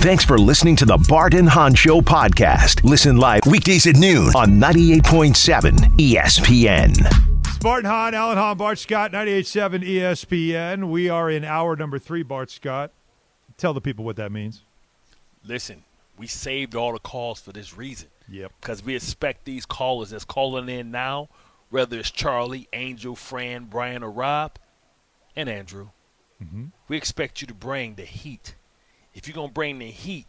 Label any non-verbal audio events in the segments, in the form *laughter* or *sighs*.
Thanks for listening to the Bart and Hahn Show podcast. Listen live weekdays at noon on 98.7 ESPN. Spartan Hahn, Alan Hahn, Bart Scott, 98.7 ESPN. We are in hour number three, Bart Scott. Tell the people what that means. Listen, we saved all the calls for this reason. Yep. Because we expect these callers that's calling in now, whether it's Charlie, Angel, Fran, Brian, or Rob, and Andrew, Mm-hmm. we expect you to bring the heat. If you're going to bring the heat,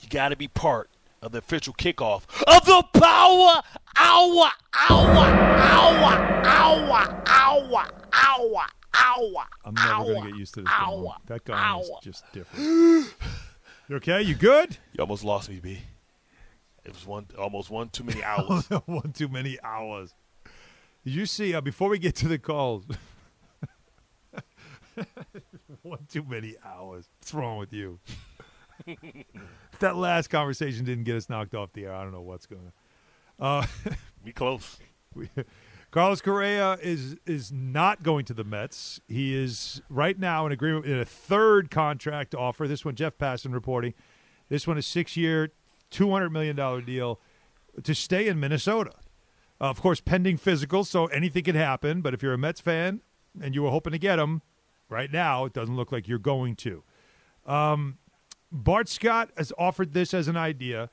you got to be part of the official kickoff of the Power Hour, Hour, Hour, Hour, Hour, Hour, Hour. I'm never gonna get used to this. hour, Hour, that guy is just different. *gasps* you okay? You good? You almost lost me, B. It was one, almost one too many *laughs* hours. *laughs* One too many hours. Did you see, uh, before we get to the calls, *laughs* *laughs* one too many hours. What's wrong with you? *laughs* That last conversation didn't get us knocked off the air. I don't know what's going on. Uh, *laughs* we close. we, Carlos Correa is is not going to the Mets. He is right now in agreement in a third contract offer. This one, Jeff Passan reporting. This one is six year, two hundred million dollar deal to stay in Minnesota. Uh, of course, pending physical, so anything can happen. But if you're a Mets fan and you were hoping to get him, right now it doesn't look like you're going to. Um, Bart Scott has offered this as an idea.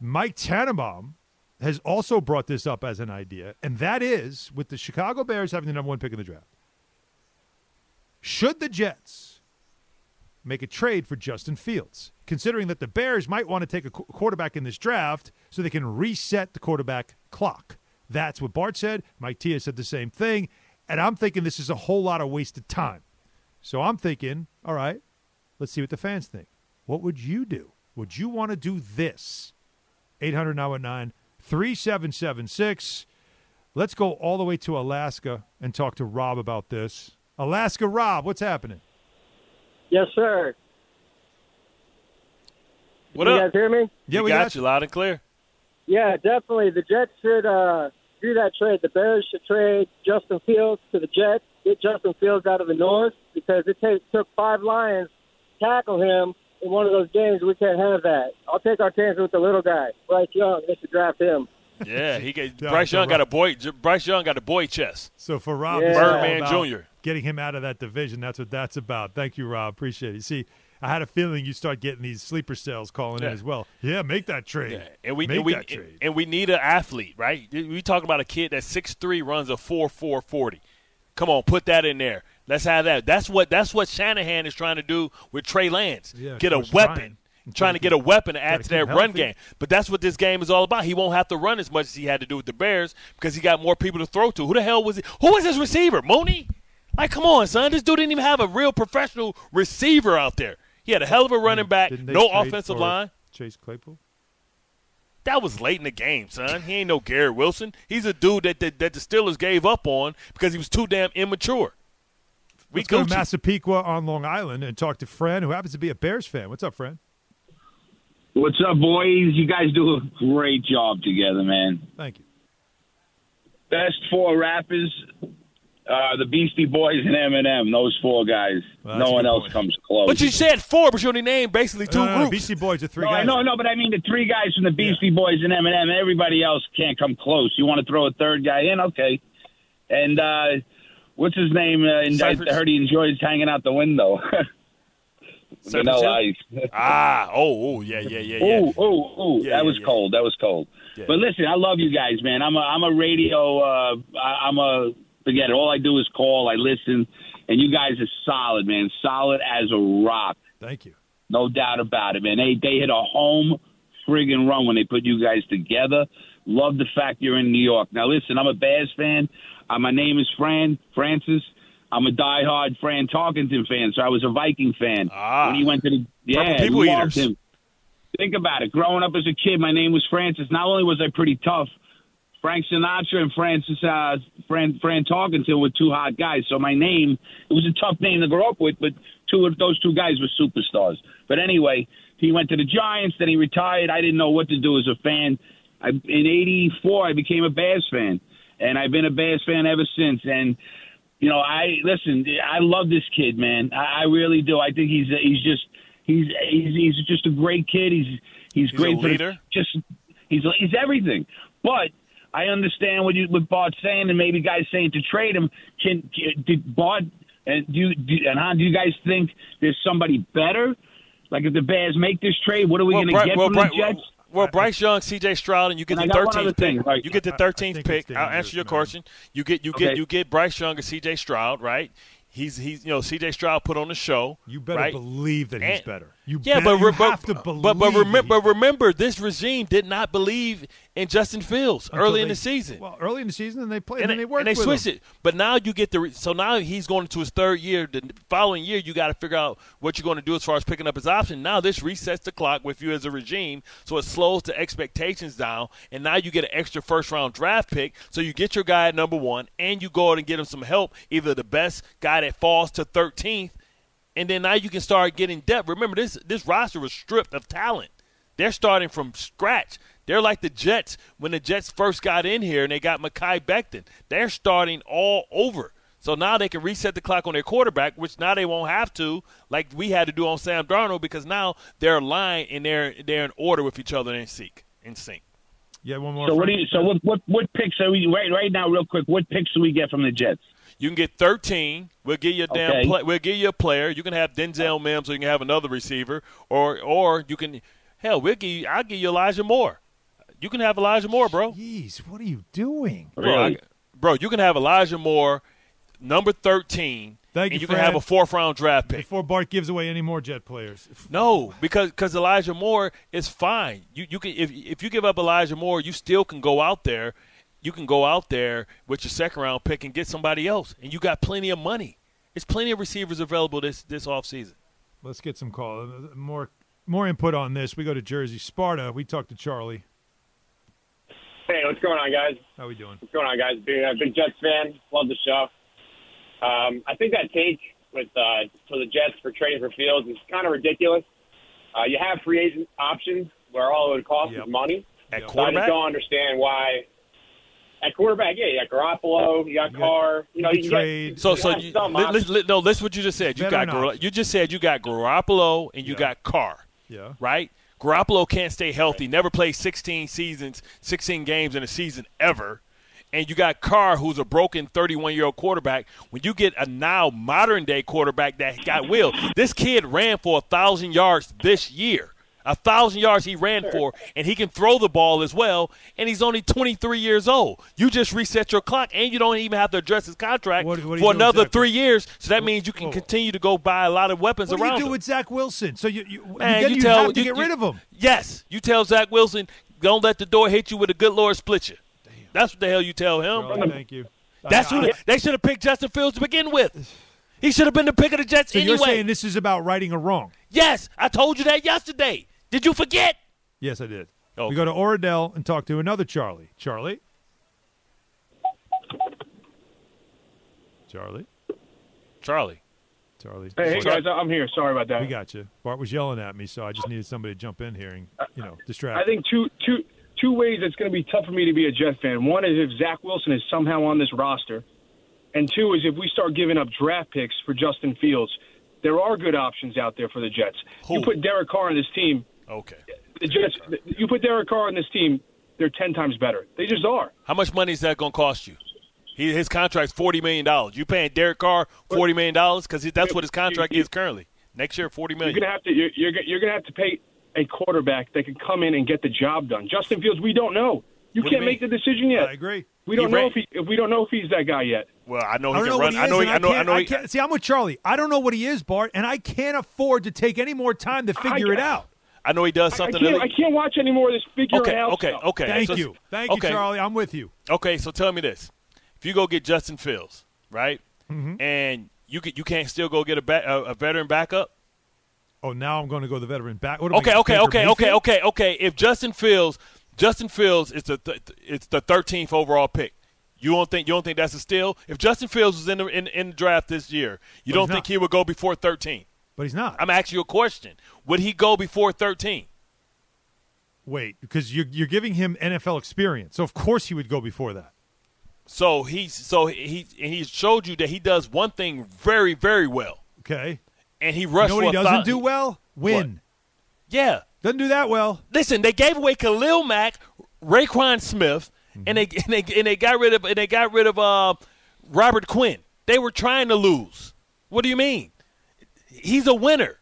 Mike Tannenbaum has also brought this up as an idea, and that is with the Chicago Bears having the number one pick in the draft. Should the Jets make a trade for Justin Fields, considering that the Bears might want to take a quarterback in this draft so they can reset the quarterback clock? That's what Bart said. Mike Tia said the same thing, and I'm thinking this is a whole lot of wasted time. So I'm thinking, all right, let's see what the fans think. What would you do? Would you want to do this? 800 now at 9 3776. Let's go all the way to Alaska and talk to Rob about this. Alaska Rob, what's happening? Yes, sir. What Can up? you guys hear me? Yeah, we we got got you loud and clear. Yeah, definitely. The Jets should uh, do that trade. The Bears should trade Justin Fields to the Jets. Get Justin Fields out of the North because it take, took five Lions to tackle him in one of those games. We can't have that. I'll take our chances with the little guy, Bryce Young. They should draft him. Yeah, he got, *laughs* Yeah, Bryce Young got a boy. Bryce Young got a boy chest. So for Rob, Yeah. this Birdman Jr.. Getting him out of that division. That's what that's about. Thank you, Rob. Appreciate it. See, I had a feeling you start getting these sleeper cells calling in as well. Yeah, make that trade. Yeah, and we make and we that trade. and we need an athlete, right? We talking about a kid that's six three runs a four four forty. Come on, put that in there. Let's have that. That's what that's what Shanahan is trying to do with Trey Lance. Yeah, get a weapon. trying. Trying to get a weapon to add to that run game. But that's what this game is all about. He won't have to run as much as he had to do with the Bears because he got more people to throw to. Who the hell was he? Who was his receiver? Mooney? Like, come on, son. This dude didn't even have a real professional receiver out there. He had a hell of a running back, no offensive line. Chase Claypool. That was late in the game, son. He ain't no Garrett Wilson. He's a dude that, that, that the Steelers gave up on because he was too damn immature. We Let's go to Massapequa on Long Island and talk to Fran, who happens to be a Bears fan. What's up, Fran? What's up, boys? You guys do a great job together, man. Thank you. Best four rappers, uh, the Beastie Boys and Eminem. Those four guys. Well, no one else point. comes close. But you said four, but you only named basically two No, no, no, groups. Beastie Boys are three no, guys. No, no, but I mean the three guys from the Beastie Boys and Eminem. Everybody else can't come close. You want to throw a third guy in? Okay. And uh, what's his name? Uh, and I heard he enjoys hanging out the window. *laughs* Cypress Vanilla Ice. *laughs* Ah, oh, oh, yeah, yeah, yeah, yeah. Oh, oh, ooh! Yeah, that yeah, was yeah. cold. That was cold. Yeah. But listen, I love you guys, man. I'm a I'm a radio. Uh, I, I'm a forget it. All I do is call. I listen, and you guys are solid, man. Solid as a rock. Thank you. No doubt about it, man. They they hit a home friggin' run when they put you guys together. Love the fact you're in New York. Now listen, I'm a Bears fan. Uh, my name is Fran Francis. I'm a diehard Fran Tarkenton fan, so I was a Viking fan Ah. when he went to the yeah. People eaters. him. think about it. Growing up as a kid, my name was Francis. Not only was I pretty tough, Frank Sinatra and Francis uh, Fran Fran Tarkenton were two hot guys. So my name it was a tough name to grow up with, but two of those two guys were superstars. But anyway, he went to the Giants, then he retired. I didn't know what to do as a fan. I, in '84, I became a Bears fan, and I've been a Bears fan ever since. And you know, I listen. I love this kid, man. I, I really do. I think he's he's just he's he's he's just a great kid. He's he's, He's great the- leader? just he's he's everything. But I understand what you what Bart's saying, and maybe guys saying to trade him. Can, can did Bart and do do, and how do you guys think there's somebody better? Like if the Bears make this trade, what are we well, going to get well, from Bri- the Jets? well, Bryce Young, C.J. Stroud, and you get And the I got one other 13th pick. right. You get the I- I 13th pick. I'll answer your man. question. You get you get you get Bryce Young and C.J. Stroud, right? He's he's you know C.J. Stroud put on the show. You better right? believe that he's And- better. You yeah, bet- but, you but, to believe. but but remember better. remember this regime did not believe in Justin Fields Until early in the season. Well, early in the season, and they played, and, and, they worked and they switched him. it. But now you get the re- so now he's going into his third year. The following year, you got to figure out what you're going to do as far as picking up his option. Now this resets the clock with you as a regime, so it slows the expectations down. And now you get an extra first round draft pick, so you get your guy at number one, and you go out and get him some help, either the best guy that falls to 13th, and then now you can start getting depth. Remember this this roster was stripped of talent. They're starting from scratch. They're like the Jets when the Jets first got in here and they got Mekhi Becton. They're starting all over. So now they can reset the clock on their quarterback, which now they won't have to, like we had to do on Sam Darnold, because now they're aligned and they're they're in order with each other in sync. In sync. Yeah, one more. So what do you? So what? What? What picks are we right right now? Real quick, what picks do we get from the Jets? You can get 13. We'll give you a damn. Okay. Play, we'll give you a player. You can have Denzel Mims, or you can have another receiver, or or you can. Hell, we'll give you. I'll give you Elijah Moore. You can have Elijah Moore, bro. Jeez, what are you doing? Bro, I- bro, you can have Elijah Moore, number 13, Thank and you, you can have a fourth round draft pick. Before Bart gives away any more Jet players. No, because because Elijah Moore is fine. You you can if if you give up Elijah Moore, you still can go out there. You can go out there with your second round pick and get somebody else, and you got plenty of money. There's plenty of receivers available this this offseason. Let's get some call. More more input on this. We go to Jersey, Sparta. We talk to Charlie. Hey, what's going on, guys? How we doing? What's going on, guys? Being a big Jets fan, love the show. Um, I think that take with uh, for the Jets for trading for Fields is kind of ridiculous. Uh, you have free agent options where all it would cost Yep. is money. At Yeah. So I just don't understand why. At quarterback, yeah, you got Garoppolo, you got You got- Carr. You know, you you, trade- get, so you so have you, some li- li- options. li- no, listen what you just said. You Veteran got Gar- you just said you got Garoppolo and you Yeah. got Carr. Yeah. right? Garoppolo can't stay healthy. Never played 16 seasons, 16 games in a season ever. And you got Carr, who's a broken 31 year old quarterback. When you get a now modern day quarterback that got will, this kid ran for a thousand yards this year. A thousand yards he ran for, and he can throw the ball as well. And he's only 23 years old. You just reset your clock, and you don't even have to address his contract What- what for another exactly? three years. So that means you can continue to go buy a lot of weapons What do around you do him. with Zach Wilson? So you you, Man, you you, tell have to you- get you- rid of him. Yes, you tell Zach Wilson, don't let the door hit you with a good Lord split you. That's what the hell you tell him. Charlie, thank you. That's I- who the- they should have picked Justin Fields to begin with. *sighs* He should have been the pick of the Jets So anyway. you're saying this is about righting a wrong? yes, I told you that yesterday. Did you forget? Yes, I did. Okay. We go to Oradell and talk to another Charlie. Charlie. Charlie. Charlie. Charlie. Hey, hey guys, I'm here. Sorry about that. We got you. Bart was yelling at me, so I just needed somebody to jump in here and you know distract. I think two two two ways it's going to be tough for me to be a Jet fan. One is if Zach Wilson is somehow on this roster, and two is if we start giving up draft picks for Justin Fields. There are good options out there for the Jets. Who? You put Derek Carr on this team, Okay. the Jets. You put Derek Carr on this team, they're ten times better. They just are. How much money is that going to cost you? He, his contract's forty million dollars. You paying Derek Carr forty million dollars because that's what his contract is currently. Next year, forty You're going to have to. You're, you're, you're going to have to pay a quarterback that can come in and get the job done. Justin Fields, we don't know. You What can't make the decision yet. I agree. We don't He know ran- if he if we don't know if he's that guy yet. Well, I know he don't know can run. he I know. he- I know. I know. I he- can't- see, I'm with Charlie. I don't know what he is, Bart, and I can't afford to take any more time to figure it out. I know he does I something. can't, I can't watch any more of this figure okay. out Okay. stuff. Okay. Thank So- you. Thank okay. you, Charlie. I'm with you. Okay, so tell me this: if you go get Justin Fields, right, Mm-hmm. and you can, you can't still go get a, ba- a, a veteran backup. Oh, now I'm going to go the veteran back. What am Okay, okay, Baker okay, okay, okay, okay. If Justin Fields, Justin Fields is the th- it's the 13th overall pick. You don't think you don't think that's a steal? If Justin Fields was in the in, in the draft this year, you But don't think not. he would go before 13? But he's not. I'm asking you a question. Would he go before 13? Wait, because you're you're giving him NFL experience, so of course he would go before that. So he's so he he showed you that he does one thing very very well, Okay. and he You rushed. know what he doesn't do well? Win. Yeah, Doesn't do that well. listen, they gave away Khalil Mack, Roquan Smith, and they Mm-hmm. and they and they got rid of and they got rid of uh, Robert Quinn. They were trying to lose. What do you mean? He's a winner.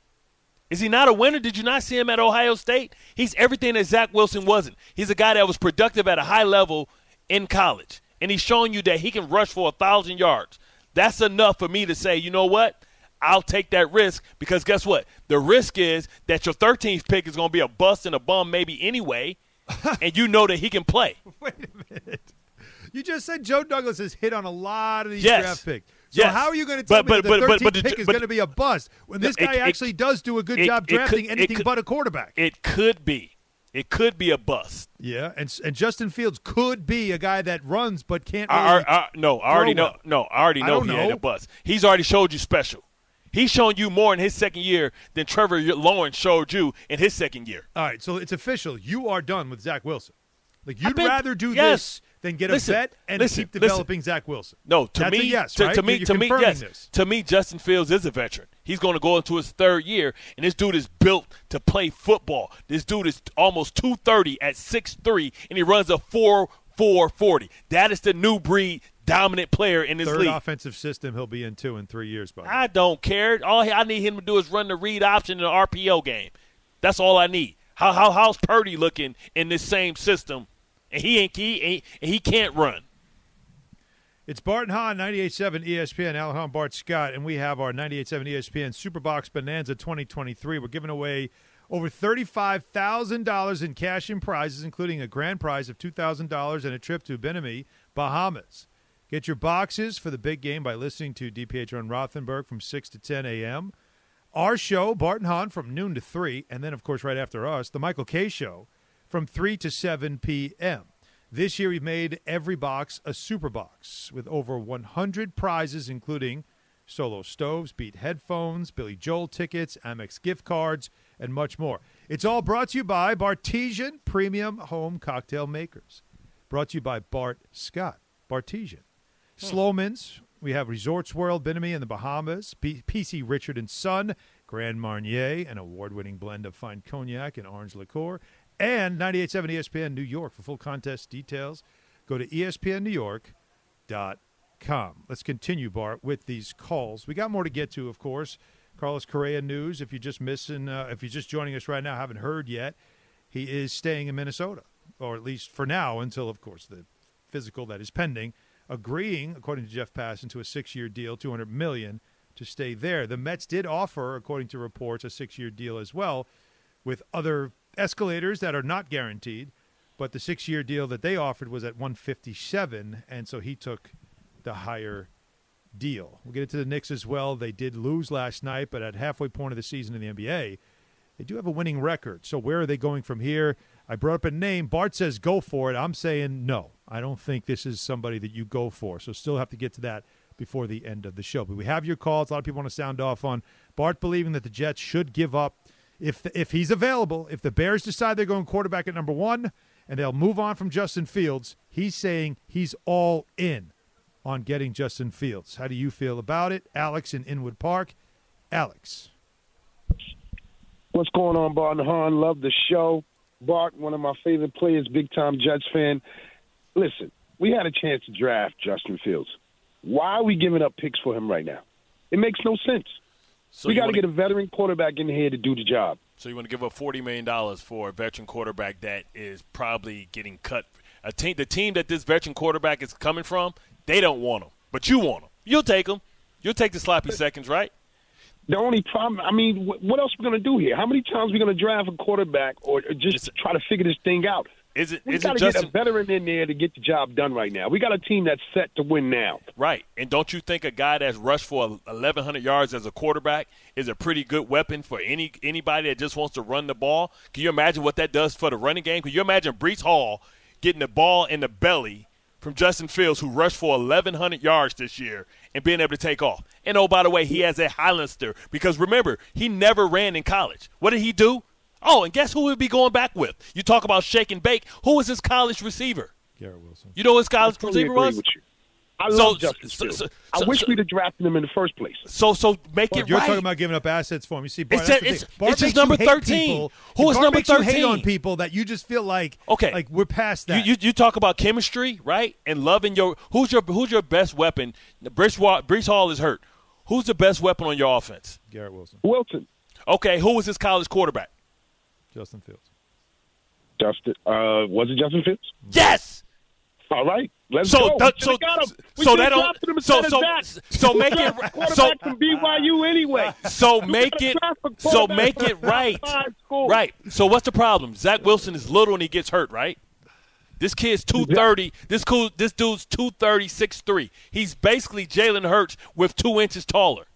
Is he not a winner? Did you not see him at Ohio State? He's everything that Zach Wilson wasn't. He's a guy that was productive at a high level in college, and he's showing you that he can rush for a thousand yards. That's enough for me to say, you know what? I'll take that risk because guess what? The risk is that your 13th pick is going to be a bust and a bum maybe anyway, *laughs* and you know that he can play. Wait a minute. You just said Joe Douglas has hit on a lot of these Yes. draft picks. So Yes. how are you going to tell But- me but- that the but- 13th but pick is going to be a bust when this it- guy it- actually does do a good it- job it could- drafting anything could- but a quarterback? It could be. It could be a bust. yeah, and and Justin Fields could be a guy that runs but can't. I, Really, I, I, no, I already know. well. No, I already know he ain't know. a bust. He's already showed you special. He's shown you more in his second year than Trevor Lawrence showed you in his second year. All right, so it's official. You are done with Zach Wilson. Like you'd been- rather do yes. this than get Listen, a vet and listen, keep listen. developing Zach Wilson. No, to That's me, yes, to, right? to me, You're to me, yes. this. To me, Justin Fields is a veteran. He's going to go into his third year, and this dude is built to play football. This dude is almost two thirty at six three, and he runs a four four forty. That is the new breed dominant player in this Third league. offensive system he'll be in two in three years, buddy. I don't care. All I need him to do is run the read option in the RPO game. That's all I need. How how how's Purdy looking in this same system? And he ain't he ain't he can't run. It's Barton Hahn, 98.7 ESPN, Alan Bart Scott, and we have our 98.7 ESPN Superbox Bonanza 2023. We're giving away over $35,000 in cash and prizes, including a grand prize of $2,000 and a trip to Bimini, Bahamas. Get your boxes for the big game by listening to DPH on Rothenberg from 6 to 10 a.m. Our show, Barton Hahn, from noon to 3, and then, of course, right after us, the Michael Kay Show from 3 to 7 p.m. This year, we've made every box a super box with over 100 prizes, including solo stoves, Beat headphones, Billy Joel tickets, Amex gift cards, and much more. It's all brought to you by Bartesian Premium Home Cocktail Makers. Brought to you by Bart Scott, Bartesian. Hmm. Sloman's, we have Resorts World, Bimini in the Bahamas, P- PC Richard and Son, Grand Marnier, an award-winning blend of fine cognac and orange liqueur, and 98.7 ESPN New York. For full contest details, go to espnnewyork.com. Let's continue, Bart, with these calls. We got more to get to, of course. Carlos Correa news. If you're just missing, uh, if you're just joining us right now, haven't heard yet, he is staying in Minnesota, or at least for now, until, of course, the physical that is pending, agreeing, according to Jeff Passan, to a six-year deal, 200 million, to stay there. The Mets did offer, according to reports, a six-year deal as well, with other escalators that are not guaranteed. But the six-year deal that they offered was at 157, and so he took the higher deal. We'll get into the Knicks as well. They did lose last night, but at halfway point of the season in the NBA, they do have a winning record. So where are they going from here? I brought up a name. Bart says go for it. I'm saying no. I don't think this is somebody that you go for. So still have to get to that before the end of the show. But we have your calls. A lot of people want to sound off on Bart believing that the Jets should give up if the, if he's available. If the Bears decide they're going quarterback at number one and they'll move on from Justin Fields, he's saying he's all in on getting Justin Fields. How do you feel about it, Alex in Inwood Park? Alex. What's going on, Bart and Hahn? Love the show. Bart, one of my favorite players, big time Jets fan. Listen, we had a chance to draft Justin Fields. Why are we giving up picks for him right now? It makes no sense. So we got to get a veteran quarterback in here to do the job. So you want to give up forty million dollars for a veteran quarterback that is probably getting cut. A team, the team that this veteran quarterback is coming from, they don't want him, but you want him. You'll take him. You'll take the sloppy seconds, right? The only problem, I mean, what else are we going to do here? How many times are we going to draft a quarterback or just try to figure this thing out? Is it We is got it to get a veteran in there to get the job done right now. We got a team that's set to win now. right? And don't you think a guy that's rushed for 1100 yards as a quarterback is a pretty good weapon for any anybody that just wants to run the ball? Can you imagine what that does for the running game? Can you imagine Breece Hall getting the ball in the belly from Justin Fields who rushed for 1100 yards this year and being able to take off? And oh by the way, he has a Highlander because remember, he never ran in college. What did he do? Oh, and guess who he'll be going back with? You talk about shake and bake. Who was his college receiver? Garrett Wilson. You know who his college I totally receiver agree was? with you. I So- love Justin so- Fields. so- I wish so- we'd have drafted him in the first place. So so make it You're right. talking about giving up assets for him. You see, Bart, It's that's a- the it's- thing. Bart it's just makes you number 13. people- Who is Bart number makes you hate 13? on people that you just feel like Okay. like we're past that. you you talk about chemistry, right? And loving your who's your who's your best weapon? Breece, Wa- Breece Hall is hurt. Who's the best weapon on your offense? Garrett Wilson, Wilson, Okay, who was his college quarterback? Justin Fields. Justin, uh, was it Justin Fields? Yes. All right, let's So go. that- We so- got him. We so should've that don't- drafted him so- instead so- so make it- so- from BYU anyway. So make it so make it right. Right. So what's the problem? Zach Wilson is little and he gets hurt, right? This kid's 230. This cool this dude's 230, 6'3. He's basically Jalen Hurts with two inches taller.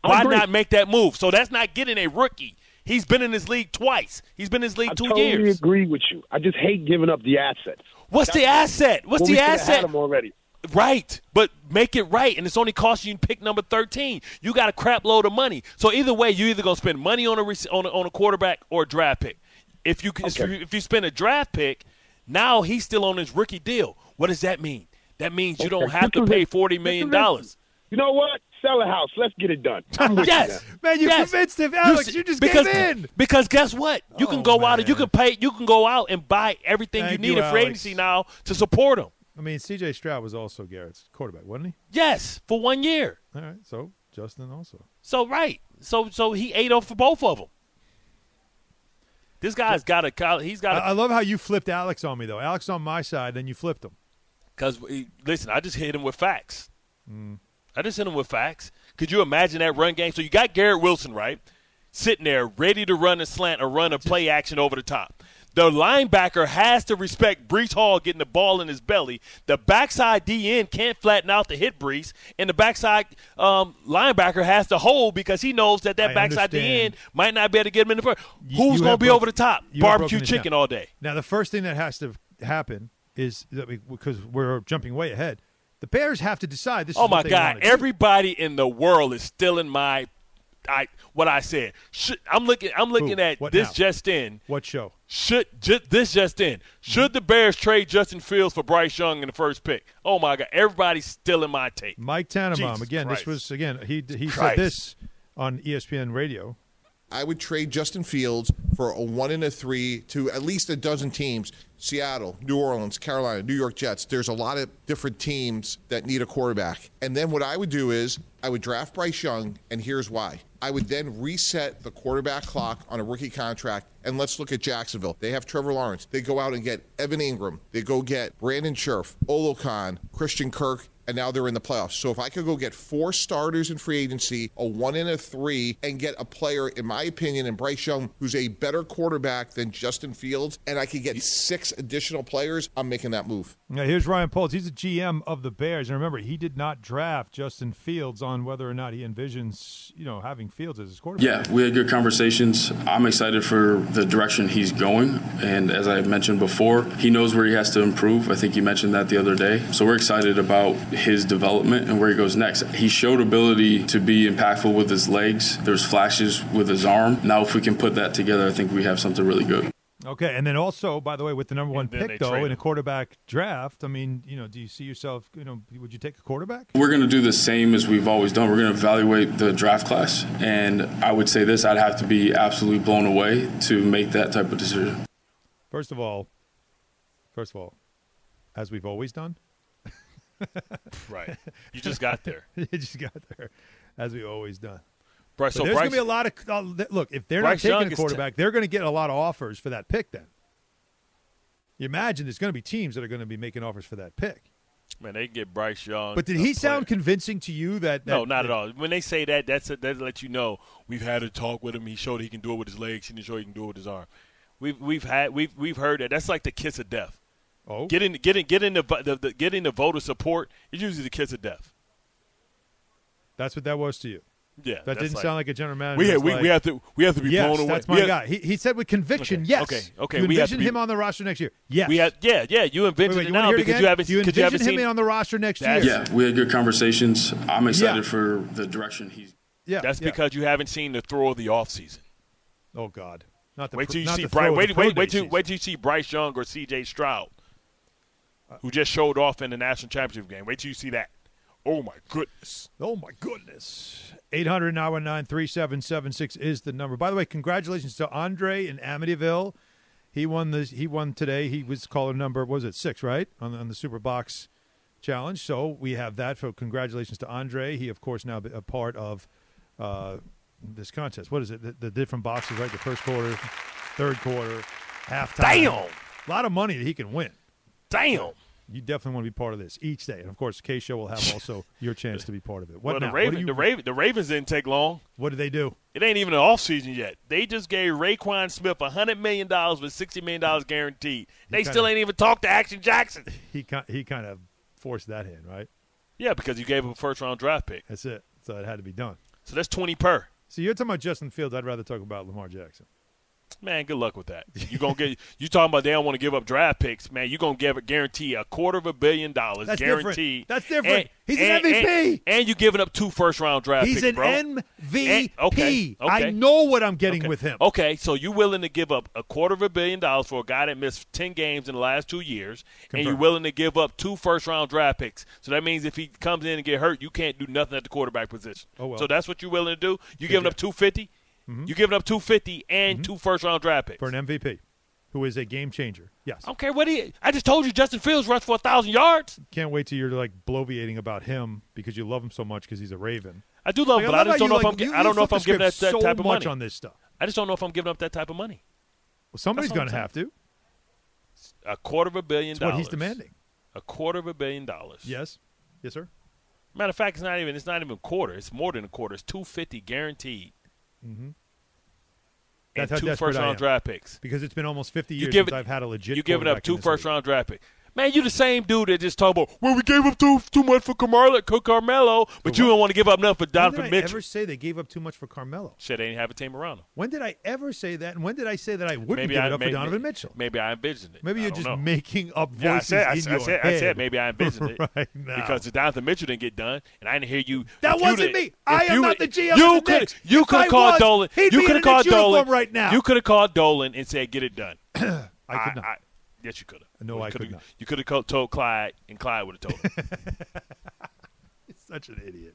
Why not make that move? So that's not getting a rookie. He's been in this league twice. He's been in this league I two totally years. agree with you. I just hate giving up the assets. What's the asset? What's Well, the asset? had him already. Right, but make it right, and it's only costing you pick number thirteen. You got a crap load of money, so either way, you either gonna spend money on a on a, on a quarterback or a draft pick. If you if you if you spend a draft pick, now he's still on his rookie deal. What does that mean? That means you don't have to This is pay forty million dollars. You know what? Sell a house. Let's get it done. *laughs* I'm you Yes. Man, you yes. convinced him, Alex. s- You just because, gave in. Because guess what? You can Oh, go out and you can pay. You can go out and buy everything Thank you need you, in free Alex. agency now to support him. I mean, C.J. Stroud was also Garrett's quarterback, wasn't he? Yes, for one year. All right, so Justin also. So right, so so he ate off for both of them. This guy's got a coll- he's I, got I a love how you flipped Alex on me though. Alex on my side, then you flipped him. because listen, I just hit him with facts. Mm. I just hit him with facts. Could you imagine that run game? So you got Garrett Wilson right, sitting there ready to run a slant or run a play action over the top. The linebacker has to respect Breece Hall getting the ball in his belly. The backside DN can't flatten out to hit Breece, and the backside um, linebacker has to hold because he knows that that I backside understand. DN might not be able to get him in the front. You- Who's going to be broken- over the top? Barbecue chicken all day. Now, the first thing that has to happen is that we, because we're jumping way ahead. The Bears have to decide this. Oh my God! Everybody in the world is stealing my, I what I said. Should, I'm looking. I'm looking Who? at What this now? just in. what show? Should ju- this just in? Should mm-hmm. the Bears trade Justin Fields for Bryce Young in the first pick? Oh my God! Everybody's stealing my take. Mike Tannenbaum Jesus again. Christ. This was again. He he Christ. said this on ESPN Radio. I would trade Justin Fields for a one and a three to at least a dozen teams. Seattle, New Orleans, Carolina, New York Jets. There's a lot of different teams that need a quarterback. And then what I would do is I would draft Bryce Young, and here's why. I would then reset the quarterback clock on a rookie contract. And let's look at Jacksonville. They have Trevor Lawrence. They go out and get Evan Engram. They go get Brandon Scherff, Oluokun, Christian Kirk, and now they're in the playoffs. So if I could go get four starters in free agency, a one and a three, and get a player, in my opinion, in Bryce Young, who's a better quarterback than Justin Fields, and I could get six additional players, I'm making that move. Now, here's Ryan Poles. He's the GM of the Bears, and remember, he did not draft Justin Fields on whether or not he envisions, you know, having Fields as his quarterback. Yeah, we had good conversations. I'm excited for the direction he's going. And as I mentioned before, he knows where he has to improve. I think you mentioned that the other day. So we're excited about his development and where he goes next. He showed ability to be impactful with his legs. There's flashes with his arm. Now, if we can put that together, I think we have something really good. Okay, and then also, by the way, with the number one pick though trade in a quarterback draft, I mean, you know, do you see yourself, you know, would you take a quarterback? We're going to do the same as we've always done. We're going to evaluate the draft class. And I would say this I'd have to be absolutely blown away to make that type of decision. First of all, first of all, as we've always done, Right. You just got there. *laughs* you just got there, as we've always done. But So there's Bryce, going to be a lot of uh, look. If they're Bryce not Young taking a is t- quarterback, they're going to get a lot of offers for that pick. Then you imagine there's going to be teams that are going to be making offers for that pick. man, they can get Bryce Young. But did he sound player. convincing to you that? that No, not that- at all. When they say that, that's a, that lets you know we've had a talk with him. He showed he can do it with his legs. He didn't show he can do it with his arm. We've we've had we've we've heard that. That's like the kiss of death. Oh, Getting getting getting the, the, the getting the voter support is usually the kiss of death. that's what that was to you. Yeah, That didn't like- sound like a general manager. We was have, we, like, we have to we have to be yes, blown away. that's my have- guy. He, he said with conviction, Okay, yes. okay, okay, You we have to envision be- him on the roster next year. Yes. We had yeah yeah you Wait, invented wait, it you now hear it because you haven't You because you haven't envision seen him on the roster next year. Yeah, we had good conversations. I'm excited Yeah. for the direction he's. Yeah, That's yeah. because you haven't seen the throw of the offseason. Oh God, not the Wait till you see Bryce. Wait, wait, wait till wait till you see Bryce Young or C.J. Stroud, who just showed off in the national championship game. Wait till you see that. Oh my goodness! Oh my goodness. 800 919 3776 is the number. By the way, congratulations to Andre in Amityville. He won this he won today. He was caller number what was it? 6, right? On the, on the Super Box challenge. So, we have that. So, congratulations to Andre. He of course now a part of uh, this contest. What is it? The, the different boxes, right? The first quarter, third quarter, halftime. Damn! A lot of money that he can win. Damn! You definitely want to be part of this each day. And of course, K Show will have also *laughs* your chance to be part of it. What well, the now? What Raven, you- the Raven, the Ravens didn't take long. What did they do? It ain't even an off season yet. They just gave Roquan Smith hundred million dollars with sixty million dollars guaranteed. They kinda- still ain't even talked to Action Jackson. *laughs* He he kind of forced that hand, right? Yeah, because you gave him a first round draft pick. That's it. So it had to be done. So that's twenty per. So you're talking about Justin Fields. I'd rather talk about Lamar Jackson. Man, good luck with that. You gonna get *laughs* you talking about they don't want to give up draft picks, man. You gonna give a guarantee a quarter of a billion dollars That's different. That's different. And- He's an and- MVP. and, and you giving up two first round draft He's picks, an bro. MVP. And- okay, I know what I'm getting Okay. with him. Okay, so you willing to give up a quarter of a billion dollars for a guy that missed ten games in the last two years, and you're willing to give up two first round draft picks. So that means if he comes in and get hurt, you can't do nothing at the quarterback position. Oh, well. So that's what you're willing to do. You giving up two You giving up two fifty and two first round draft picks. Mm-hmm. for an MVP, who is a game changer. Yes. I don't care what he. I just told you Justin Fields rushed for a thousand yards. Can't wait till you're like bloviating about him because you love him so much because he's a Raven. I do love Like, him, but I love just don't know you, if I'm. I don't know if I'm giving that, that so type of much money. on this stuff. I just don't know if I'm giving up that type of money. Well, somebody's going to have to. A quarter of a billion That's what he's demanding. A quarter of a billion dollars. Yes. Yes, sir. Matter of fact, it's not even. It's not even a quarter. It's more than a quarter. It's two fifty guaranteed. Mm-hmm. And That's how two first round draft picks. Because it's been almost 50 You years give since I've had a legit. You giving up two first league. round draft picks. Man, you the same dude that just talk about, well, we gave up too too much for Carmelo, Carmelo but you don't want to give up nothing for When Donovan did I Mitchell. ever say they gave up too much for Carmelo? Shit, they didn't have a team around him. When did I ever say that? And when did I say that I wouldn't Maybe give I, it up maybe, for Donovan Mitchell? Maybe I envisioned it. Maybe you're just know. making up voices Yeah, I said, I, in said- your I said, head. I said maybe I *laughs* envisioned it now. because if Donovan Mitchell didn't get done, and I didn't hear you. That wasn't did- me. I am you- not the GM You could you could have called Dolan. you could have called Dolan right now. You could have called Dolan and said, "Get it done." *clears throat* I could not. Yes, you could have. No, I could not. You could have told Clyde, and Clyde would have told him. *laughs* He's such an idiot.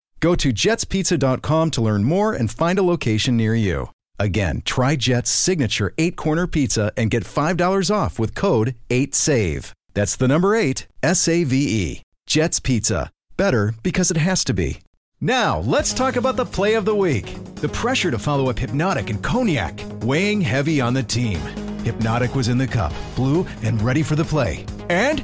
Go to jetspizza.com to learn more and find a location near you. Again, try Jet's signature eight corner pizza and get $5 off with code 8SAVE. That's the number eight, S A V E. Jet's Pizza. Better because it has to be. Now, let's talk about the play of the week. The pressure to follow up Hypnotic and Cognac, weighing heavy on the team. Hypnotic was in the cup, blue, and ready for the play. And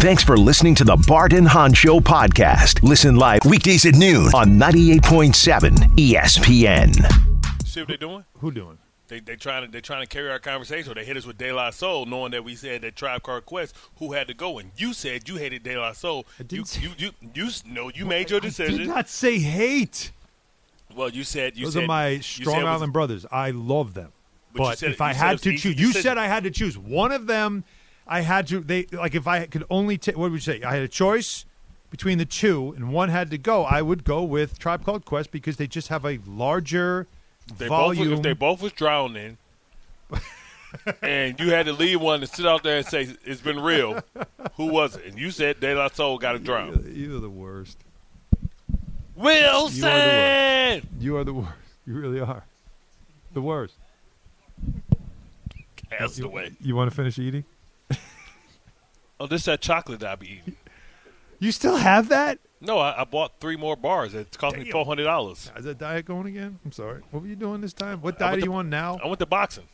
Thanks for listening to the Bart and Hahn Show podcast. Listen live weekdays at noon on 98.7 ESPN. See what they're doing? Who doing? They they trying to they trying to carry our conversation. They hit us with De La Soul, knowing that we said that Tribe Called Quest who had to go, and you said you hated De La Soul. You you you you s- no, you made your decision. I decision. did not say hate. Well, you said you Those said are my Strong said it was- Island brothers. I love them. But But, said- if I you said it had to an easy choose, you said I had to choose one of them. I had to. They like if I could only take. What would you say? I had a choice between the two, and one had to go. I would go with Tribe Called Quest because they just have a larger They volume. both if they both was drowning, *laughs* and you had to leave one to sit out there and say it's been real. Who was it? And you said De La Soul got to drown. You're the worst. Wilson. You are the worst. You are the worst. You really are. The worst. That's you. You want to finish eating? Oh, this is that chocolate that I be eating. You still have that? No, I, I bought three more bars. It cost me Damn. four hundred dollars. Is that diet going again? I'm sorry. What were you doing this time? What diet went are to- you on now? I went to boxing.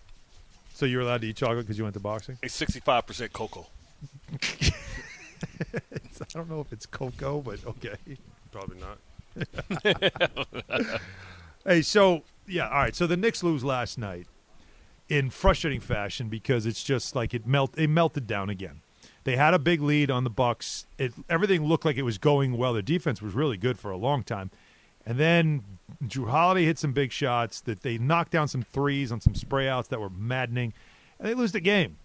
So you're allowed to eat chocolate because you went to boxing? It's sixty-five percent cocoa. *laughs* I don't know if it's cocoa, but okay. Probably not. *laughs* Hey, so yeah, all right. So the Knicks lose last night in frustrating fashion because it's just like it melt. It melted down again. They had a big lead on the Bucks. It everything looked like it was going well. Their defense was really good for a long time, and then Jrue Holiday hit some big shots. That they knocked down some threes on some spray outs that were maddening, and they lose the game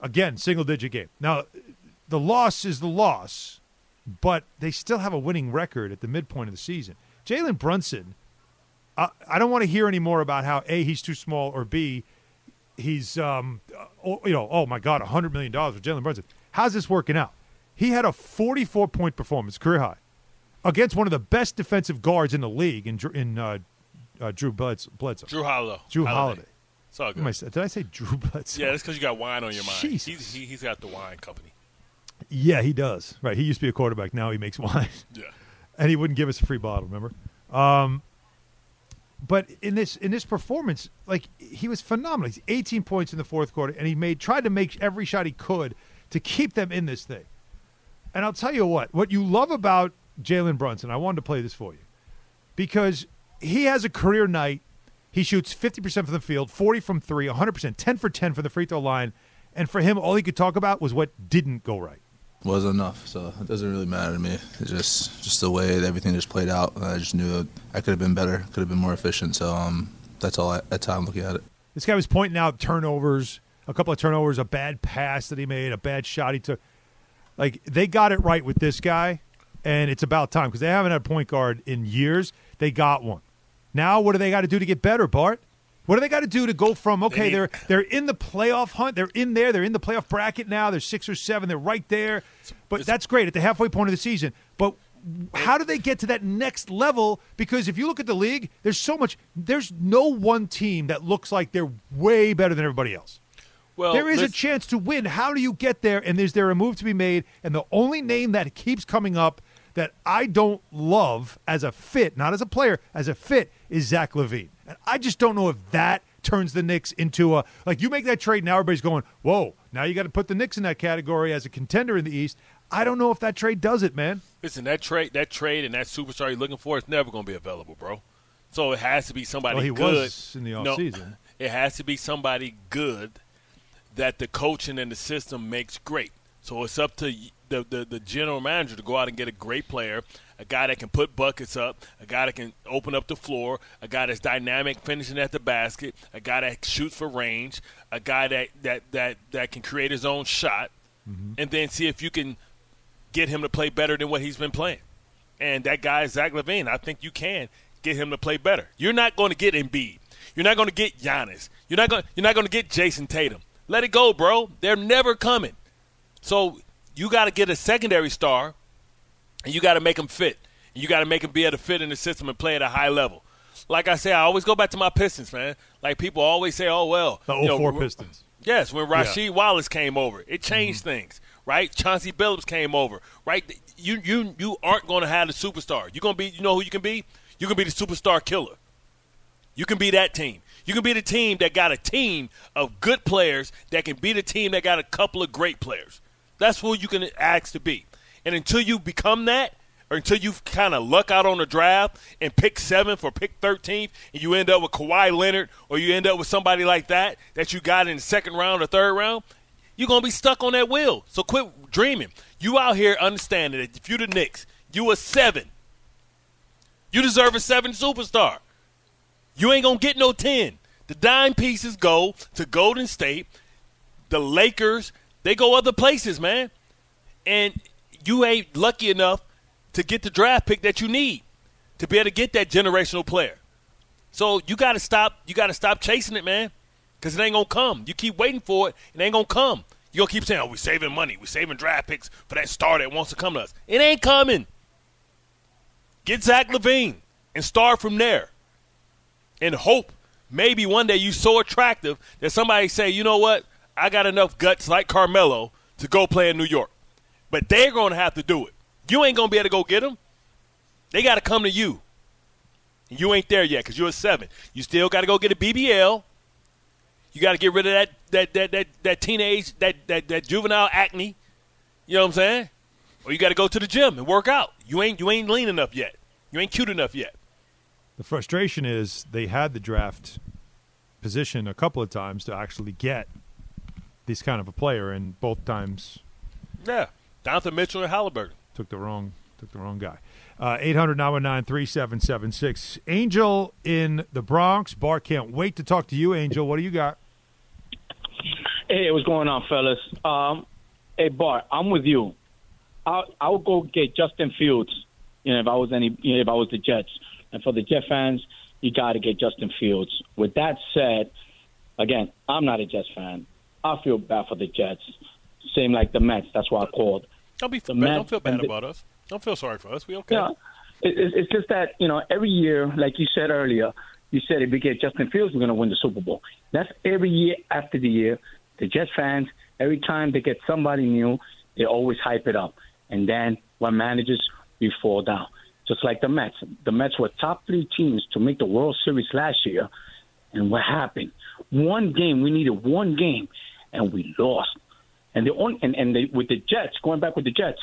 again. Single digit game. Now, the loss is the loss, but they still have a winning record at the midpoint of the season. Jalen Brunson. I, I don't want to hear any more about how a he's too small or b he's um oh, you know oh my god hundred million dollars for Jalen Brunson. How's this working out? He had a forty-four point performance, career high, against one of the best defensive guards in the league in in uh, uh, Drew Bledsoe. Bledsoe. Jrue Holiday. Jrue Holiday. It's all good. I did I say Drew Bledsoe? Yeah, that's because you got wine on your mind. Jesus. He's, he, he's got the wine company. Yeah, he does. Right. He used to be a quarterback. Now he makes *laughs* wine. Yeah. and he wouldn't give us a free bottle. Remember? Um, but in this in this performance, like he was phenomenal. He's 18 points in the fourth quarter, and he made tried to make every shot he could to keep them in this thing. And I'll tell you what: what you love about Jalen Brunson, I wanted to play this for you because he has a career night. He shoots 50% from the field, 40 from three, 100%, 10 for 10 from the free throw line. And for him, all he could talk about was what didn't go right. was enough, so it doesn't really matter to me. It's just just the way that everything just played out. I just knew I could have been better, could have been more efficient. So um, that's all. I, that's how I'm looking at it. This guy was pointing out turnovers, a couple of turnovers, a bad pass that he made, a bad shot he took. Like they got it right with this guy, and it's about time because they haven't had a point guard in years. They got one. Now, what do they got to do to get better, Bart? What do they got to do to go from okay, need- they're they're in the playoff hunt, they're in there, they're in the playoff bracket now, they're six or seven, they're right there. But that's great at the halfway point of the season. But how do they get to that next level? Because if you look at the league, there's so much. There's no one team that looks like they're way better than everybody else. Well, there is a chance to win. How do you get there? And is there a move to be made? And the only name that keeps coming up that I don't love as a fit, not as a player, as a fit, is Zach LaVine. And I just don't know if that turns the Knicks into a like you make that trade now everybody's going whoa now you got to put the Knicks in that category as a contender in the East. I don't know if that trade does it, man. Listen, that trade, that trade, and that superstar you're looking for is never going to be available, bro. So it has to be somebody Well, he good. was in the No, offseason. it has to be somebody good that the coaching and the system makes great. So it's up to the, the the general manager to go out and get a great player, a guy that can put buckets up, a guy that can open up the floor, a guy that's dynamic finishing at the basket, a guy that shoots for range, a guy that that that, that can create his own shot, mm-hmm. and then see if you can get him to play better than what he's been playing. And that guy is Zach LaVine. I think you can get him to play better. You're not going to get Embiid. You're not going to get Giannis. You're not going. You're not going to get Jayson Tatum. Let it go, bro. They're never coming. So you got to get a secondary star, and you got to make them fit. And you got to make them be able to fit in the system and play at a high level. Like I say, I always go back to my Pistons, man. Like people always say, "Oh well." The you know, 04 Pistons. Yes, when Yeah. Rasheed Wallace came over, it mm-hmm. changed things, right? Chauncey Billups came over, right? You you you aren't going to have the superstar. You're going to be, you know who you can be? You can be the superstar killer. You can be that team. You can be the team that got a team of good players that can be the team that got a couple of great players. That's who you can ask to be. And until you become that, or until you kind of luck out on the draft and pick seventh or pick 13th, and you end up with Kawhi Leonard or you end up with somebody like that that you got in the second round or third round, you're going to be stuck on that wheel. So quit dreaming. You out here understanding that if you're the Knicks, you a seven. You deserve a seven superstar. You ain't going to get no 10. The dime pieces go to Golden State. The Lakers, they go other places, man. And you ain't lucky enough to get the draft pick that you need to be able to get that generational player. So you got to stop. You got to stop chasing it, man, because it ain't gonna come. You keep waiting for it, it ain't gonna come. You gonna keep saying, "Oh, we saving money, we saving draft picks for that star that wants to come to us." It ain't coming. Get Zach LaVine and start from there, and hope maybe one day you so attractive that somebody say, "You know what? I got enough guts like Carmelo to go play in New York." But they're gonna have to do it. You ain't gonna be able to go get them. They got to come to you. You ain't there yet because you're a seven. You still got to go get a BBL. You got to get rid of that that that that that teenage that that that juvenile acne. You know what I'm saying? Or you got to go to the gym and work out. You ain't you ain't lean enough yet. You ain't cute enough yet. The frustration is they had the draft position a couple of times to actually get this kind of a player, and both times Yeah, Donovan Mitchell and Halliburton. took the wrong took the wrong guy. Uh, 800 919 3776. Angel in the Bronx. Bart can't wait to talk to you, Angel. What do you got? Hey, what's going on, fellas? Um, hey, Bart, I'm with you. I'll, I'll go get Justin Fields. You know, if I was any, you know, if I was the Jets, and for the Jet fans, you got to get Justin Fields. With that said, again, I'm not a Jets fan. I feel bad for the Jets. Same like the Mets. That's why I called. Don't be The bad. Mets Don't feel bad the- about us. Don't feel sorry for us. We okay. Yeah, it- it's just that you know every year, like you said earlier, you said if we get Justin Fields, we're going to win the Super Bowl. That's every year after the year. The Jets fans, every time they get somebody new, they always hype it up, and then when managers, we fall down. Just like the Mets. The Mets were top three teams to make the World Series last year, and what happened? One game, we needed one game, and we lost. And the only, and, and they, with the Jets, going back with the Jets,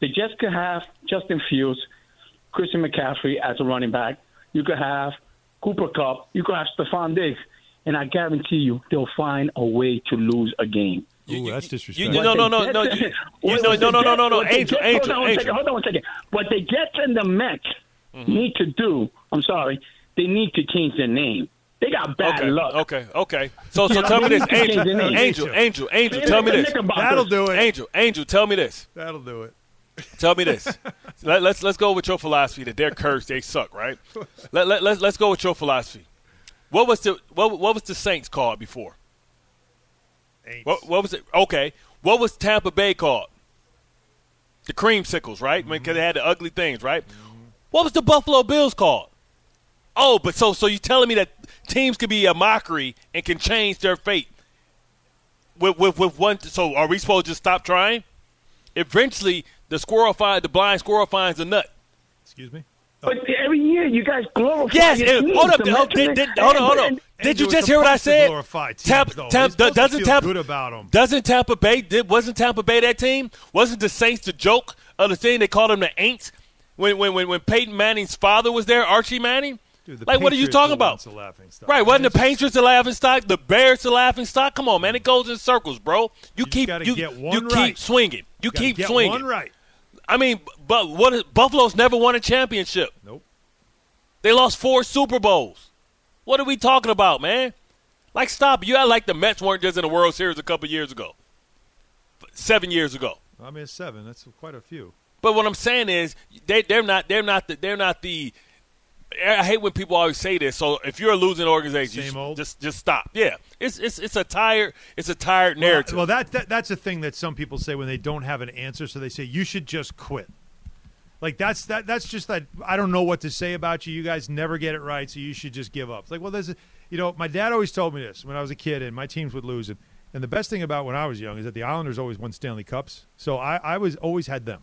the Jets could have Justin Fields, Christian McCaffrey as a running back. You could have Cooper Kupp. You could have Stefon Diggs. And I guarantee you, they'll find a way to lose a game. Ooh, that's You, disrespectful. no, no, no, no, you, you, What no, the no, no, no, no, no, Jets- Angel, what Angel, hold on Angel. second, hold on one second. What the Jets and the Mets Mm-hmm. need to do, I'm sorry, they need to change their name. They got bad Okay, luck. okay, okay. So, so tell me this, need to change Angel. Angel, Angel, Angel. Tell me this. That'll do it. Angel, Angel. Tell me this. That'll do it. Tell me this. *laughs* let, let's let's go with your philosophy that they're cursed, they suck, right? Let, let, let's let's go with your philosophy. What was the what, what was the Saints called before? What, what was it? Okay. What was Tampa Bay called? The creamsicles, right? Because they mm-hmm. had the ugly things, right? What was the Buffalo Bills called? Oh, but so so you're telling me that teams could be a mockery and can change their fate with with, with one? So are we supposed to just stop trying? Eventually, the squirrel find the blind squirrel finds a nut. Excuse me. But every year you guys glorify Yes, your and- teams hold up, to hold, make did, did, hold on, hold on. Did you just hear what I said? teams, Tampa. Tampa, You're supposed to doesn't Tampa good about 'em. Doesn't Tampa Bay did wasn't Tampa Bay that team? Wasn't the Saints the joke of the thing they called them the Aints when when when, when Peyton Manning's father was there, Archie Manning? Dude, like what are you talking about? once a laughing stock. Right, wasn't the Patriots the laughing stock? The Bears the laughing stock? Come on, man, it goes in circles, bro. You, keep you, you one keep swinging. You Gotta keep swinging. one right. I mean, but what Buffalo's never won a championship. Nope. They lost four Super Bowls. What are we talking about, man? Like, stop. You act like the Mets weren't just in the World Series a couple years ago, seven years ago. I mean, seven. That's quite a few. But what I'm saying is, they they're not they're not the, they're not the. I hate when people always say this. So if you're a losing organization, just just stop. Yeah, it's it's it's a tired it's a tired Well, narrative. Well, that, that that's a thing that some people say when they don't have an answer. So they say you should just quit. Like that's that that's just that I don't know what to say about you. You guys never get it right, so you should just give up. It's like, well, there's you know, my dad always told me this when I was a kid, and my teams would lose it. And the best thing about when I was young is that the Islanders always won Stanley Cups, so I, I was always had them.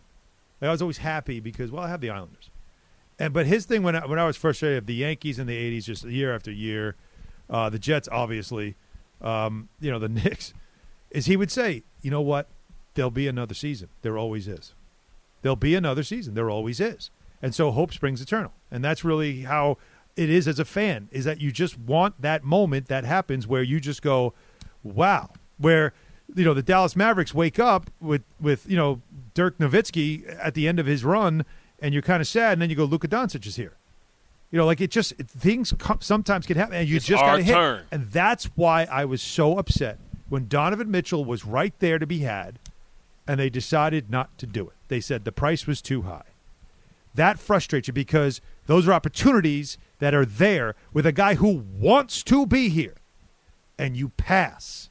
Like, I was always happy because well, I have the Islanders. And but his thing when I, when I was frustrated of the Yankees in the '80s, just year after year, uh, the Jets obviously, um, you know, the *laughs* Knicks, is he would say, you know what, there'll be another season. There always is. There'll be another season. There always is. And so hope springs eternal. And that's really how it is as a fan is that you just want that moment that happens where you just go, wow, where you know the Dallas Mavericks wake up with with you know Dirk Nowitzki at the end of his run, and you're kind of sad, and then you go, Luka Doncic is here. You know, like it just it, things come, sometimes can happen, and you It's just got to hit. turn. And that's why I was so upset when Donovan Mitchell was right there to be had, and they decided not to do it. They said the price was too high. That frustrates you because those are opportunities that are there with a guy who wants to be here, and you pass.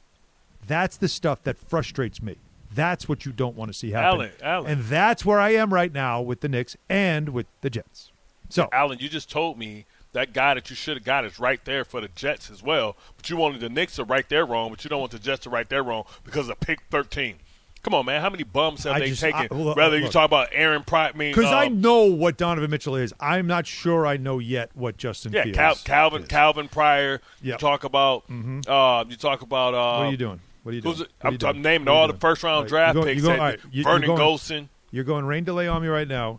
That's the stuff that frustrates me. That's what you don't want to see happen. Alan, Alan. And that's where I am right now with the Knicks and with the Jets. So, Alan, you just told me that guy that you should have got is right there for the Jets as well. But you wanted the Knicks to right there wrong, but you don't want the Jets to right there wrong because of pick 13. Come on, man. How many bums have I they just- taken? I- look- Whether you talk about Aaron Pryor, I mean, because I um, know what Donovan Mitchell is, I'm not sure I know yet what Justin yeah, Fields. Cal- Calvin, is. Calvin Pryor. You talk about, Mhm. uh, you talk about. Uh, What are you doing? What are you doing? who's it? What are I'm, doing? I'm naming What are you all the first round All right, draft you're going- picks. you're going- that- all right, you- Vernon you're going- Golson. You're going rain delay on me right now.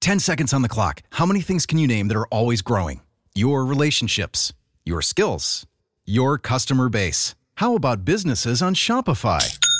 10 seconds on the clock. How many things can you name that are always growing? Your relationships, your skills, your customer base. How about businesses on Shopify?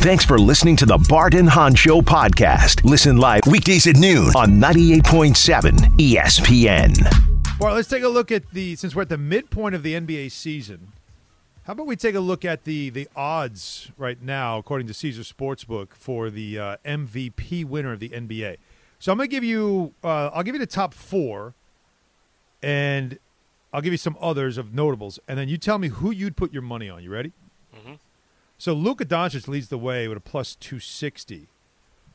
Thanks for listening to the Bart and Hahn Show podcast. Listen live weekdays at noon on 98.7 ESPN. Well, let's take a look at the since we're at the midpoint of the NBA season. How about we take a look at the the odds right now, according to Caesar Sportsbook, for the uh, MVP winner of the NBA. So I'm going to give you, uh, I'll give you the top four, and I'll give you some others of notables, and then you tell me who you'd put your money on. You ready? Mhm. So Luka Doncic leads the way with a plus 260.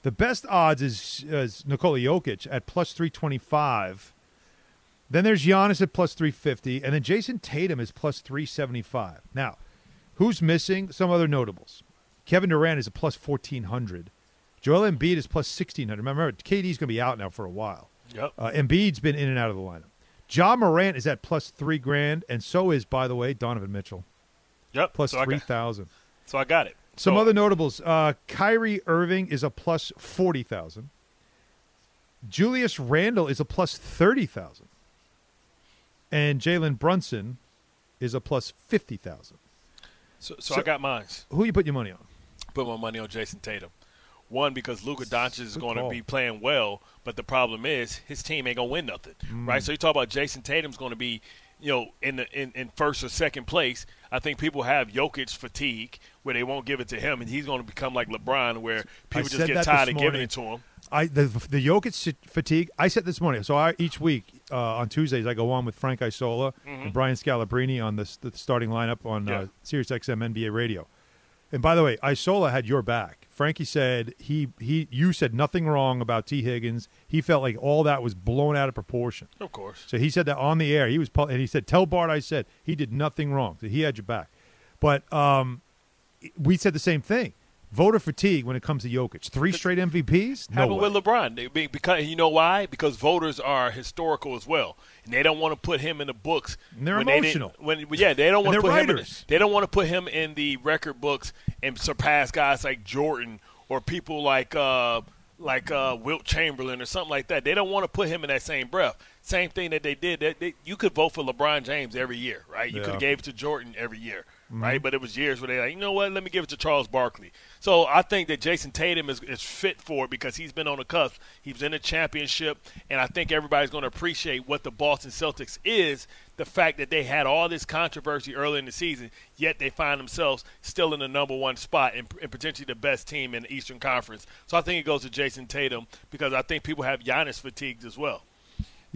The best odds is, is Nikola Jokic at plus 325. Then there's Giannis at plus 350, and then Jayson Tatum is plus 375. Now, who's missing? Some other notables. Kevin Durant is a plus 1400. Joel Embiid is plus 1600. Remember, KD's going to be out now for a while. Yep. Uh, Embiid's been in and out of the lineup. Ja Morant is at plus three grand, and so is, by the way, Donovan Mitchell. Yep. Plus so I got- 3,000. So I got it. Some So- other notables. Uh, Kyrie Irving is a plus 40,000. Julius Randle is a plus 30,000. And Jalen Brunson is a plus 50,000. So, so, I got mine. Who you put your money on? Put my money on Jayson Tatum. One because Luka Doncic is going to be playing well, but the problem is his team ain't going to win nothing, Mm. right? So you talk about Jayson Tatum's going to be, you know, in the in, in first or second place. I think people have Jokic fatigue where they won't give it to him, and he's going to become like LeBron, where people just get tired of giving it to him. I the the Jokic fatigue. I said this morning. So I each week uh, on Tuesdays I go on with Frank Isola Mhm. and Brian Scalabrine on the, the starting lineup on Yeah. uh, Sirius XM NBA Radio. And by the way, Isola had your back. Frankie said he he you said nothing wrong about Tee Higgins. He felt like all that was blown out of proportion. Of course. So he said that on the air. He was and he said, "Tell Bart I said he did nothing wrong. So he had your back." But um, we said the same thing. Voter fatigue when it comes to Jokic. Three straight MVPs? No Happened way. with LeBron. Because you know why? Because voters are historical as well, and they don't want to put him in the books. And they're when emotional. didn't- when yeah, they don't want to put him. In, writers. they don't want to put him in the record books and surpass guys like Jordan or people like uh, like uh, Wilt Chamberlain or something like that. They don't want to put him in that same breath. Same thing that they did. That they, you could vote for LeBron James every year, right? You Yeah. could have gave it to Jordan every year, Mhm. right? But it was years where they like, you know what? Let me give it to Charles Barkley. So I think that Jayson Tatum is, is fit for it because he's been on the cusp. He's in a championship, and I think everybody's going to appreciate what the Boston Celtics is. The fact that they had all this controversy early in the season, yet they find themselves still in the number one spot and, and potentially the best team in the Eastern Conference. So I think it goes to Jayson Tatum because I think people have Giannis fatigued as well.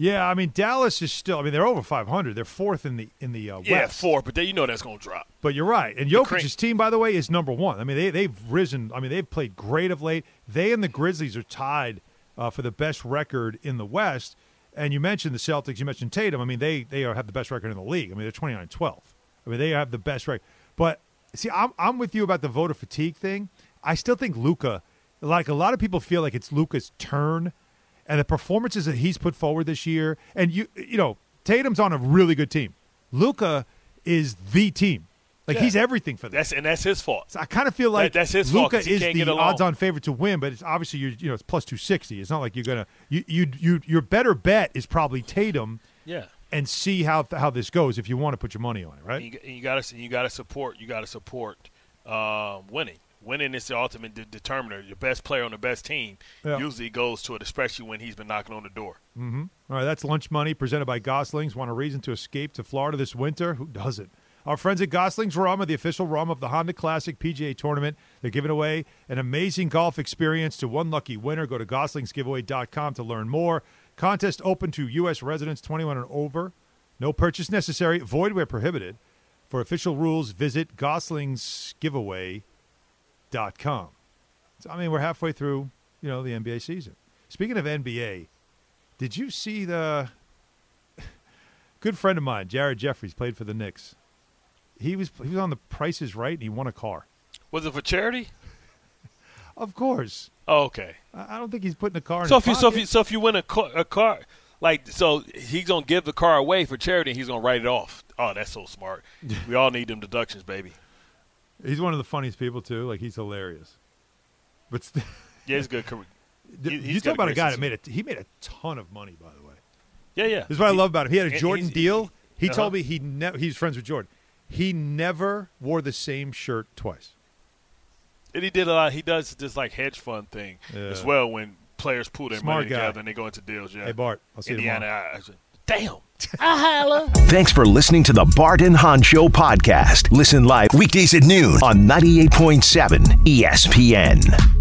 Yeah, I mean Dallas is still. I mean they're over 500. They're fourth in the in the uh, Yeah, West. four, but then you know that's going to drop. But you're right. And Jokic's team, by the way, is number one. I mean, they, they've risen. I mean, they've played great of late. They and the Grizzlies are tied uh, for the best record in the West. And you mentioned the Celtics. You mentioned Tatum. I mean, they they are, have the best record in the league. I mean, they're 29 12. I mean, they have the best record. But see, I'm, I'm with you about the voter fatigue thing. I still think Luka, like a lot of people feel like it's Luka's turn and the performances that he's put forward this year. And you you know, Tatum's on a really good team. Luka is the team. Like Yeah. he's everything for them. That's and that's his fault. So I kind of feel like That- that's his Luka is the odds-on favorite to win, but it's obviously you're you know it's plus two sixty. It's not like you're gonna you you you your better bet is probably Tatum. Yeah. And see how how this goes if you want to put your money on it, right? And you, you got to you got to support you got to support um, winning. Winning is the ultimate de- determiner. Your best player on the best team Yeah. usually goes to it, especially when he's been knocking on the door. Mm-hmm. All right, that's lunch money presented by Goslings. Want a reason to escape to Florida this winter? Who doesn't? Our friends at Goslings Rum are the official rum of the Honda Classic PGA Tournament. They're giving away an amazing golf experience to one lucky winner. Go to goslingsgiveaway.com to learn more. Contest open to U.S. residents 21 and over. No purchase necessary. Void where prohibited. For official rules, visit goslingsgiveaway.com. So, I mean, we're halfway through, you know, the NBA season. Speaking of NBA, did you see the *laughs* good friend of mine, Jared Jeffries, played for the Knicks? He was he was on the Prices Right, and he won a car. Was it for charity? *laughs* Of course. Oh, okay. I I don't think he's putting a car in So if you so if you so if you win a car, a car like so he's gonna give the car away for charity. and He's gonna write it off. Oh, that's so smart. *laughs* we all need them deductions, baby. He's one of the funniest people too. Like he's hilarious. But st- *laughs* Yeah, he's good. He- you talk about a guy that made a he made a ton of money, by the way. Yeah, yeah. This is what I love about him. He had a Jordan deal. He Uh-huh. told me he ne- he's friends with Jordan. He never wore the same shirt twice. And he did a lot. He does this like hedge fund thing as well when players pool their Smart money guy. together and they go into deals. Yeah. Hey, Bart, I'll see you Indiana. tomorrow. I- I Damn. Thanks for listening to the Bart and Hahn Show podcast. Listen live weekdays at noon on 98.7 ESPN.